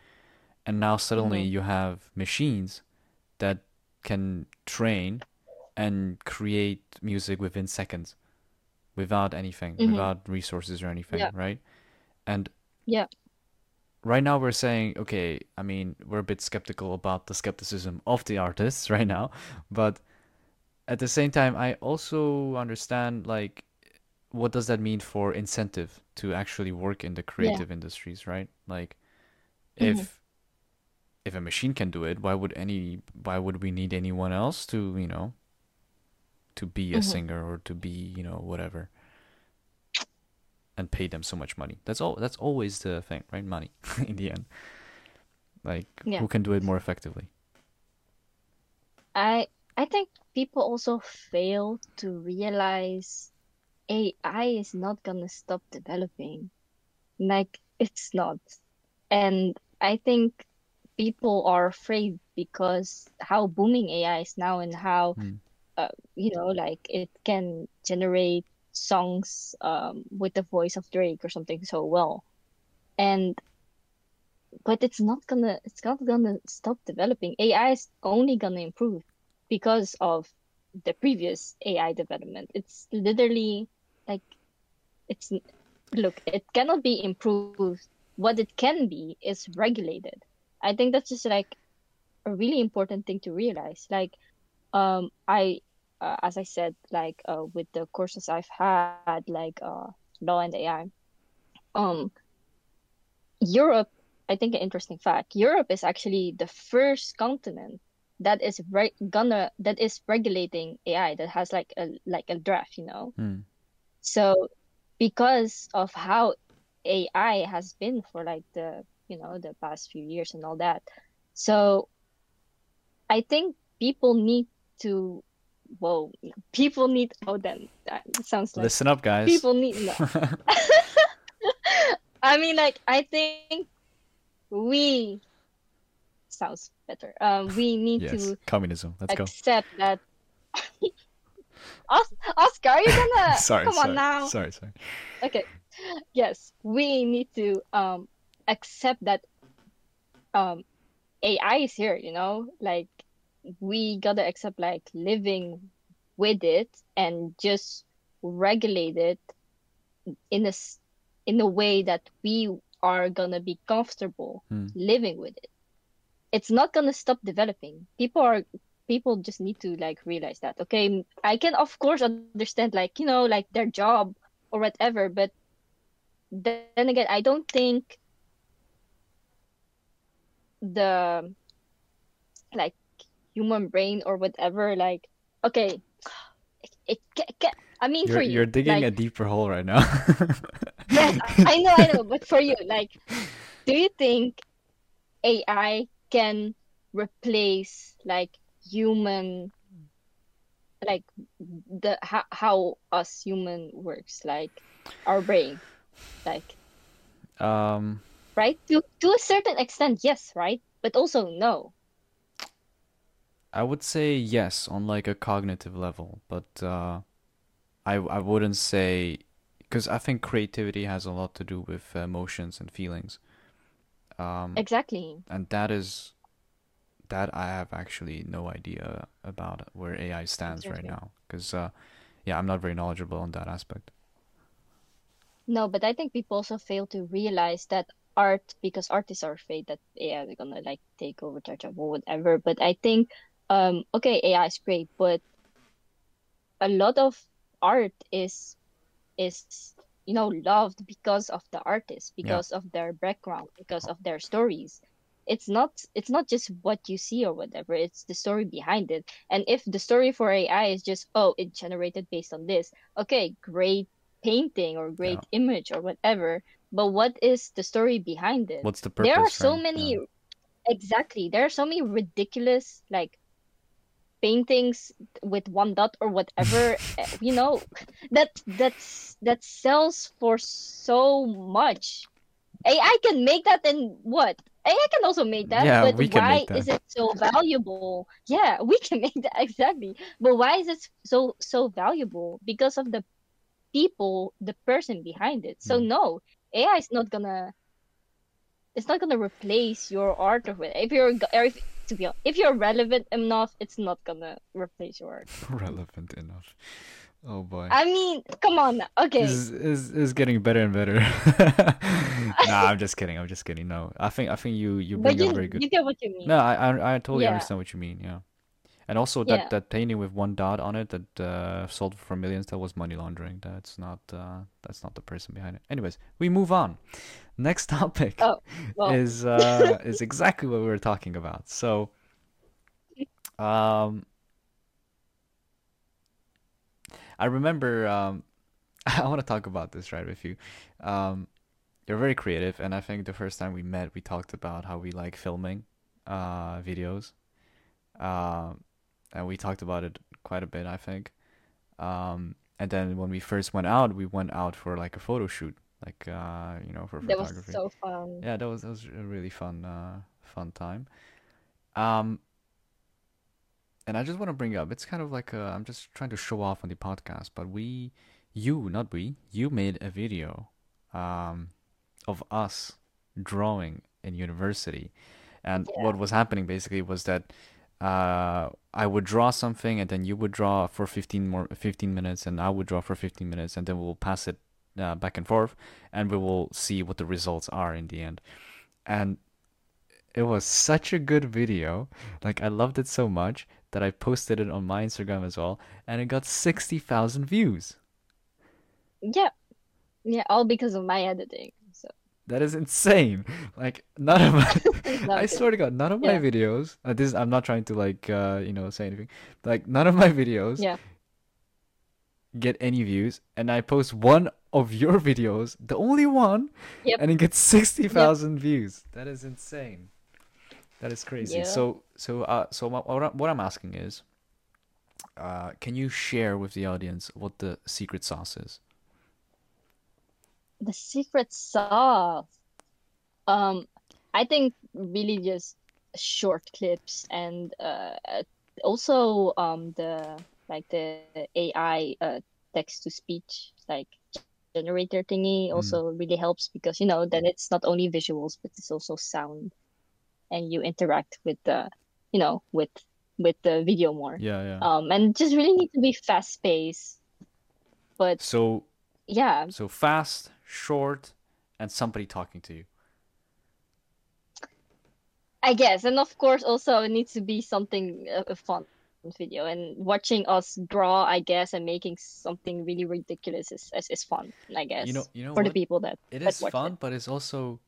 And now suddenly Mhm. you have machines that can train and create music within seconds without anything, Mhm. without resources or anything, Yeah. right? And Yeah. right now we're saying, okay, I mean, we're a bit skeptical about the skepticism of the artists right now, but at the same time, I also understand like what does that mean for incentive to actually work in the creative industries, right? Like Mhm. if if a machine can do it, why would any why would we need anyone else to, you know, to be a Mhm. singer or to be, you know, whatever and pay them so much money. That's all that's always the thing, right? Money in the end. Like Yeah. who can do it more effectively? I I think people also fail to realize AI is not gonna stop developing. Like it's not. And I think people are afraid because how booming AI is now and how Hmm. uh, you know like it can generate songs um with the voice of Drake or something so well. And but it's not gonna it's not gonna stop developing. AI is only gonna improve because of the previous AI development. It's literally like it's look, it cannot be improved. What it can be is regulated. I think that's just like a really important thing to realize. Like, um, I, uh, as I said, like uh, with the courses I've had, like uh, law and AI, um, Europe, I think an interesting fact, Europe is actually the first continent that is re gonna that is regulating AI that has like a like a draft, you know. Hmm. So because of how AI has been for like the you know the past few years and all that, so I think people need to whoa people need oh then that sounds like Listen up, guys. people need no. I mean, like, I think we sounds better. Um, we need yes, to communism. Let's go. accept that. Os- Oscar, are you gonna sorry, come sorry, on now? sorry, sorry. Okay. Yes, we need to um accept that um AI is here, you know? Like we gotta accept like living with it and just regulate it in a in a way that we are gonna be comfortable Hmm. living with it. It's not gonna stop developing. People are people just need to like realize that. Okay, I can of course understand like, you know, like their job or whatever, but then again, I don't think the like human brain or whatever like okay it, it, I mean you're, for you you're digging like, a deeper hole right now. yes, I know, I know, but for you, like, do you think AI can replace like human, like the how, how us human works, like our brain, like um, right? To to a certain extent, yes, right? But also no. I would say yes on like a cognitive level, but uh, I I wouldn't say because I think creativity has a lot to do with emotions and feelings. Um, Exactly. and that is that I have actually no idea about where AI stands right now because uh, yeah, I'm not very knowledgeable on that aspect. No, but I think people also fail to realize that art, because artists are afraid that AI is gonna like take over their job or whatever. But I think, um, okay, AI is great, but a lot of art is is you know loved because of the artist, Yeah, because of their background, because of their stories. It's not it's not just what you see or whatever, it's the story behind it. And if the story for AI is just, oh, it generated based on this, okay, great painting or yeah. great image or whatever, but what is the story behind it? What's the purpose There are so right? many, Yeah, exactly, there are so many ridiculous like paintings with one dot or whatever eh, you know that that's that sells for so much AI can make that in what AI can also make that yeah, but we can why make that. is it so valuable yeah we can make that exactly but why is it so so valuable because of the people the person behind it so Mm. no AI is not gonna it's not gonna replace your art of it. If you're if to be honest, if you're relevant enough, it's not gonna replace your art. Relevant enough. Oh boy. I mean, come on. now. Okay. Is is getting better and better. Nah, I'm just kidding. I'm just kidding. No, I think I think you you bring up very good. you get what you mean. No, I I, I totally Yeah. understand what you mean. Yeah, and also that Yeah. that painting with one dot on it that uh, sold for millions. That was money laundering. That's not uh, that's not the person behind it. Anyways, we move on. Next topic Oh, well, is uh is exactly what we were talking about. So um I remember um I want to talk about this right with you. Um you're very creative and I think the first time we met we talked about how we like filming uh videos. Um and we talked about it quite a bit, I think. Um and then when we first went out, we went out for like a photo shoot, like uh you know, for that was photography. so fun. Yeah, that was that was a really fun uh fun time. Um and I just want to bring up, it's kind of like I'm just trying to show off on the podcast, but we, you, not we, you made a video um, of us drawing in university. And what was happening basically was that uh, I would draw something and then you would draw for 15 more 15 minutes and I would draw for 15 minutes and then we'll pass it uh, back and forth and we will see what the results are in the end. And it was such a good video. Like I loved it so much that I posted it on my Instagram as well, and it got 60,000 views. Yeah. Yeah, all because of my editing. That is insane. Like none of my I swear to God, none of my Yeah. videos, uh, this I'm not trying to like uh, you know, say anything. Like none of my videos Yeah. get any views, and I post one of your videos, the only one, Yep. and it gets 60,000 views. That is insane. That is crazy. Yeah. So, so, uh, so what, what I'm asking is, uh, can you share with the audience what the secret sauce is? The secret sauce. Um, I think really just short clips and uh also um the like the AI uh text to speech like generator thingy Mm, also really helps because you know then it's not only visuals but it's also sound and you interact with the you know with with the video more. yeah, yeah. Um and just really need to be fast paced. But So, yeah, so fast, short, and somebody talking to you. I guess, and of course, also it needs to be something uh, uh, fun. video and watching us draw, I guess, and making something really ridiculous is is, is fun, I guess. You know, you know for the people that It that is fun, but it's also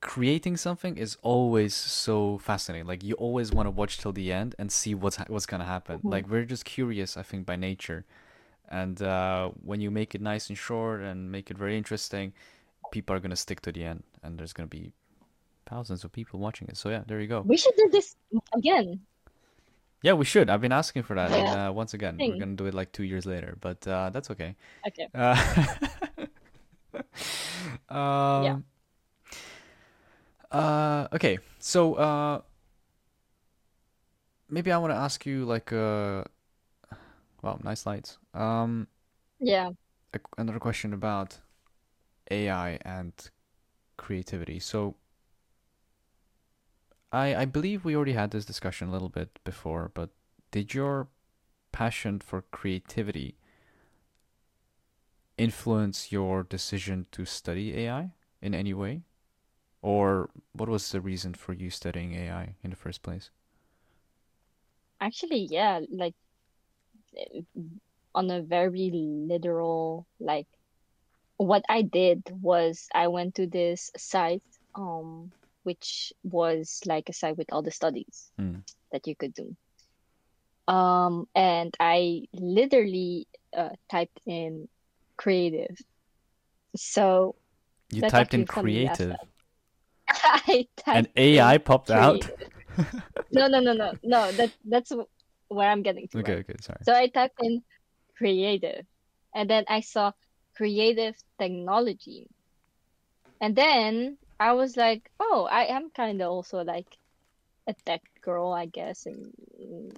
creating something is always so fascinating. Like you always want to watch till the end and see what's what's gonna happen. Mhm. Like we're just curious, I think, by nature. And uh, when you make it nice and short and make it very interesting, people are gonna stick to the end, and there's gonna be thousands of people watching it. So yeah, there you go. We should do this again. Yeah, we should. I've been asking for that, and uh, once again, we're gonna do it like two years later, but uh, that's okay. Okay. Uh, um, uh, okay, so uh, maybe I want to ask you like uh, wow, nice lights. Um, Yeah. a, another question about AI and creativity. So I I believe we already had this discussion a little bit before, but did your passion for creativity influence your decision to study AI in any way? Or what was the reason for you studying AI in the first place? Actually, yeah, like on a very literal, like what I did was I went to this site, um, which was like a site with all the studies Hmm. that you could do. Um, and I literally uh, typed in creative. So You typed in actually funny as creative. I and typed in AI popped out? No, no, no, no, no. That that's where I'm getting to, Okay, right? okay, sorry. So I typed in creative, and then I saw creative technology, and then I was like, oh, I am kind of also like a tech girl, I guess, in, in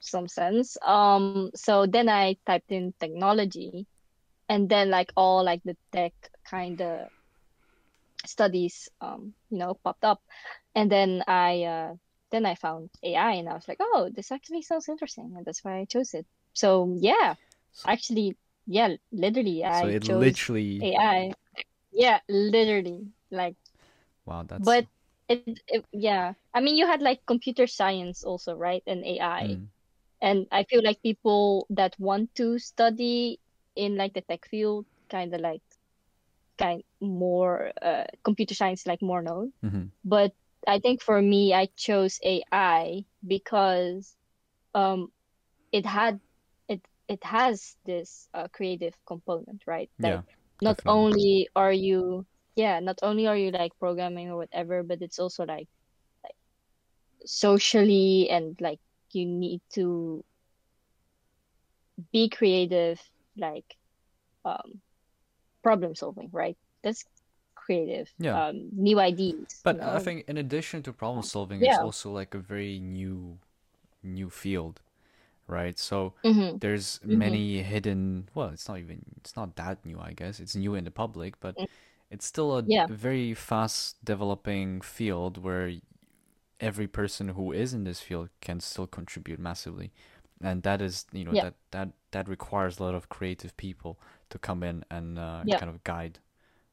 some sense. Um, so then I typed in technology, and then like all like the tech kind of studies, um, you know, popped up, and then I uh, then I found AI, and I was like, oh, this actually sounds interesting, and that's why I chose it. So yeah, So, actually, yeah, literally, so I it chose literally, AI. Yeah, literally, like, wow, that's but it, it, yeah. I mean, you had like computer science also, right? And AI. mm, And I feel like people that want to study in like the tech field kind of like kind more uh computer science like more known. mhm, But I think for me, I chose AI because um it had it it has this uh, creative component, right? yeah, not definitely. only are you yeah, not only are you like programming or whatever, but it's also like like socially and like you need to be creative, like um problem solving, right? That's creative. Yeah. Um, new ideas, you But I think in addition to problem solving, it's also like a very new, new field, right? So hmm there's hmm many hidden, well, it's not even, it's not that new, I guess. It's new in the public, but it's still a Yeah. very fast developing field where every person who is in this field can still contribute massively. And that is, you know, Yeah. that that that requires a lot of creative people to come in and uh, Yeah. kind of guide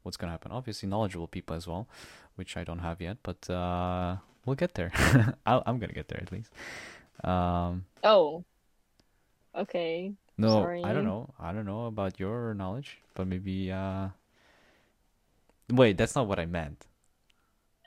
what's going to happen. Obviously, knowledgeable people as well, which I don't have yet, but uh, we'll get there. I'll, I'm gonna get there at least. Um, Oh, okay. no, Sorry. I don't know. I don't know about your knowledge, but maybe. Uh... Wait, that's not what I meant.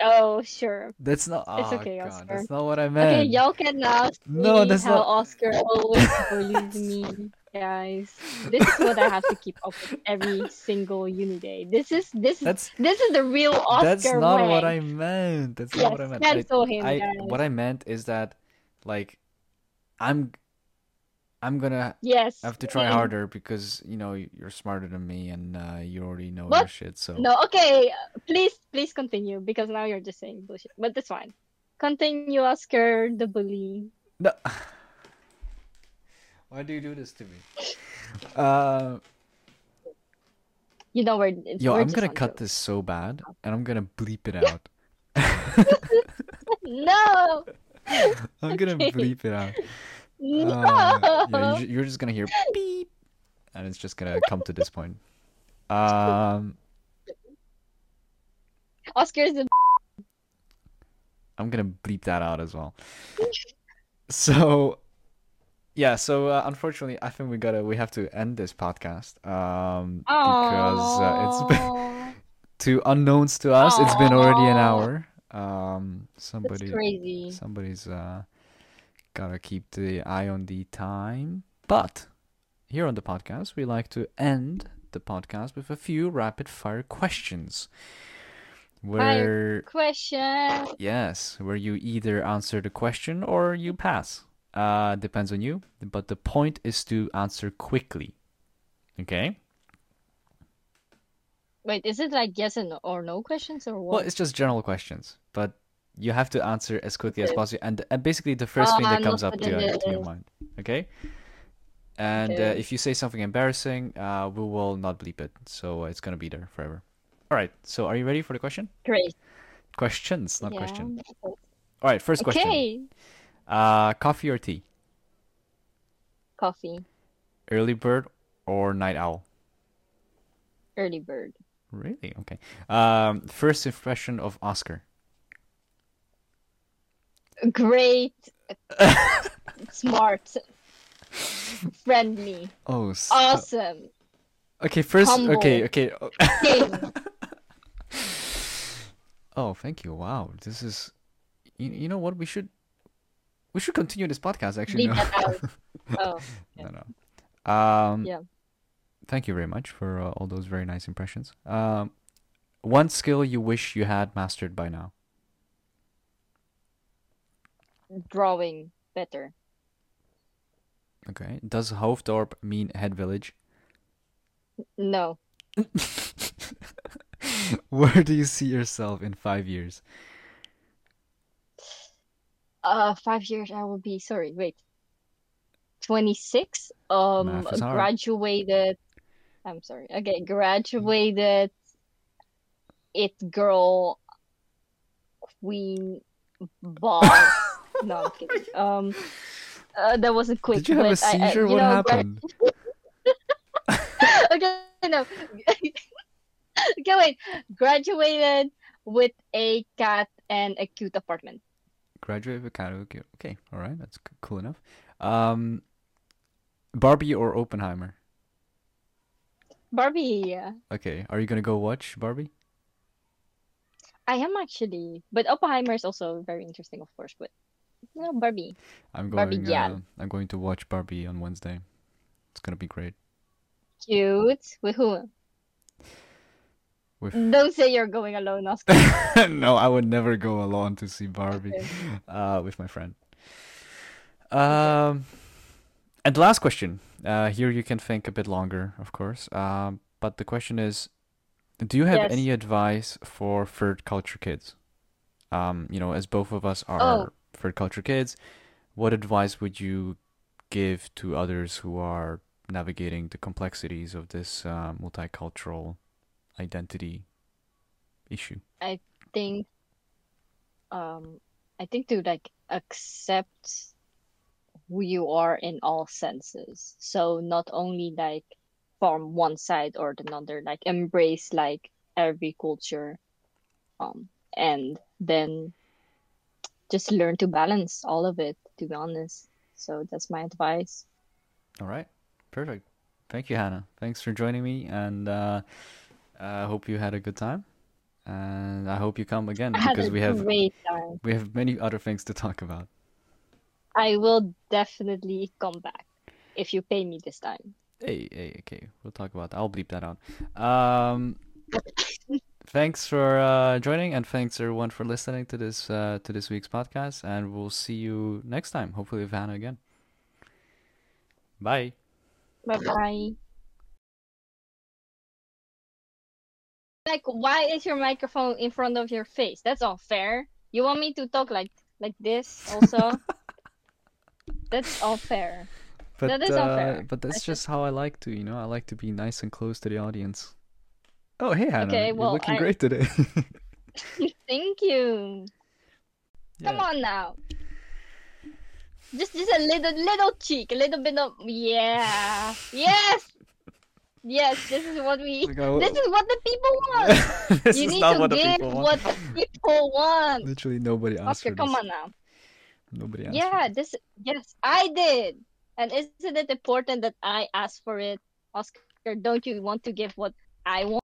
Oh, sure. That's not. It's Oh okay, God, Oscar. that's not what I meant. Okay, y'all can now No, see that's how not. Oscar always bullies me, guys. This is what I have to keep up with every single uni day. This is this is That's this is the real Oscar. that's not what. I meant. That's not what I meant. I, cancel him, I guys. what I meant is that, like, I'm I'm gonna Yes. have to try Mm. harder because you know you're smarter than me and uh, you already know your shit. So No, okay. Please, please continue because now you're just saying bullshit. But that's fine. Continue, Oscar, the bully. no. Why do you do this to me? Uh, You know we're yo, we're I'm gonna cut jokes. this so bad, and I'm gonna bleep it out. No, I'm gonna Okay. bleep it out. no. Uh, yeah, you, you're just gonna hear beep, and it's just gonna come to this point. Um, Oscar's the I'm gonna bleep that out as well. So, yeah. So uh, unfortunately, I think we gotta we have to end this podcast um, because uh, it's been to unknowns to us. It's been already an hour. Um, somebody crazy. somebody's uh gotta keep the eye on the time. But here on the podcast, we like to end the podcast with a few rapid fire questions. Where Question. yes, where you either answer the question or you pass. Uh, depends on you. But the point is to answer quickly. Okay. Wait, is it like yes and no, or no questions or what? Well, it's just general questions, but you have to answer as quickly as possible, and, and basically the first thing Ah, that comes up to, to your mind. Okay. And uh, if you say something embarrassing, uh, we will not bleep it, so it's gonna be there forever. All right. So are you ready for the question? Great. Questions, not Yeah. question. All right. First question. Okay. Uh, coffee or tea? Coffee. Early bird or night owl? Early bird. Really? Okay. Um, first impression of Oscar. Great. Smart. Friendly. Oh, so- Awesome. okay. First, okay, Humble. okay. King. Oh, thank you. Wow, this is. You, you know what? We should. We should continue this podcast. Actually, Leave no. that out. Oh. no, no. Um. Yeah. Thank you very much for uh, all those very nice impressions. Um, one skill you wish you had mastered by now. Drawing better. Okay. Does Hoofddorp mean head village? No. Where do you see yourself in five years? Uh, five years I will be, sorry, wait. 26? Um, Math is hard. graduated. I'm sorry. Okay, graduated. It girl, queen, boss. No, I'm kidding. Um, uh, that wasn't quick, Did you have a but I, I, seizure? what know, happened? okay, no. Okay, wait. Graduated with a cat and a cute apartment. Graduate with karaoke. Okay, all right, that's cool enough. Um, Barbie or Oppenheimer? Barbie. Okay, are you gonna go watch Barbie? I am actually, but Oppenheimer is also very interesting, of course. But no, Barbie. I'm Barbie going. gal. Uh, I'm going to watch Barbie on Wednesday. It's gonna be great. Cute. With who? With Don't say you're going alone, Oscar. no, I would never go alone to see Barbie. Okay. Uh, with my friend. Um, and the last question. Uh, here you can think a bit longer, of course. Um, but the question is, do you have Yes. any advice for third culture kids? Um, you know, as both of us are Oh. third culture kids, what advice would you give to others who are navigating the complexities of this uh, multicultural identity issue? I think um I think to like accept who you are in all senses. So not only like from one side or another, like embrace like every culture um and then just learn to balance all of it, to be honest. So that's my advice. All right, perfect. Thank you, Hana. Thanks for joining me, and uh, I hope you had a good time. And I hope you come again because a we have great time. we have many other things to talk about. I will definitely come back if you pay me this time. Hey, hey, okay, we'll talk about that. I'll bleep that out. Um, thanks for uh, joining, and thanks everyone for listening to this uh, to this week's podcast. And we'll see you next time. Hopefully with Hana again. Bye. Bye bye. Like, why is your microphone in front of your face? That's unfair. You want me to talk like like this also? That's unfair. But That is uh, unfair. but that's That's just how I like to, you know. I like to be nice and close to the audience. Oh, hey Hana, Okay, you're well, looking I- great today. Thank you. Come on now. Just just a little little cheek, a little bit of yeah. Yes. Yes, this is what we this is what the people want. this You is need not to what the give people what the people want. Literally nobody asked Oscar, for come this. on now. Nobody asked. Yeah, this yes, I did. And isn't it important that I ask for it, Oscar? Don't you want to give what I want?